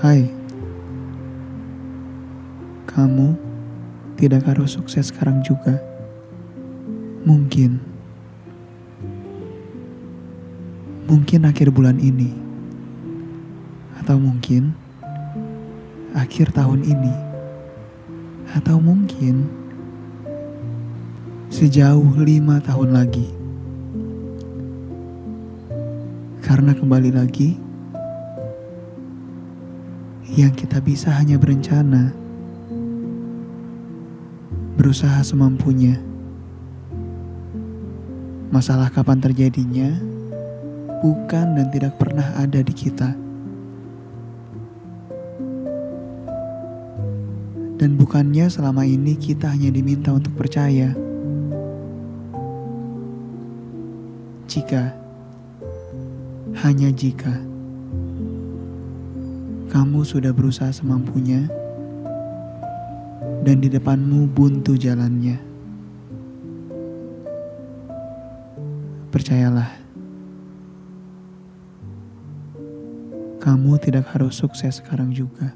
Hai, kamu tidak harus sukses sekarang juga. Mungkin, mungkin akhir bulan ini, atau mungkin akhir tahun ini, atau mungkin sejauh lima tahun lagi. Karena kembali lagi, yang kita bisa hanya berencana, berusaha semampunya. Masalah kapan terjadinya bukan dan tidak pernah ada di kita. Dan bukannya selama ini kita hanya diminta untuk percaya. Jika, hanya jika, kamu sudah berusaha semampunya dan di depanmu buntu jalannya. Percayalah, kamu tidak harus sukses sekarang juga.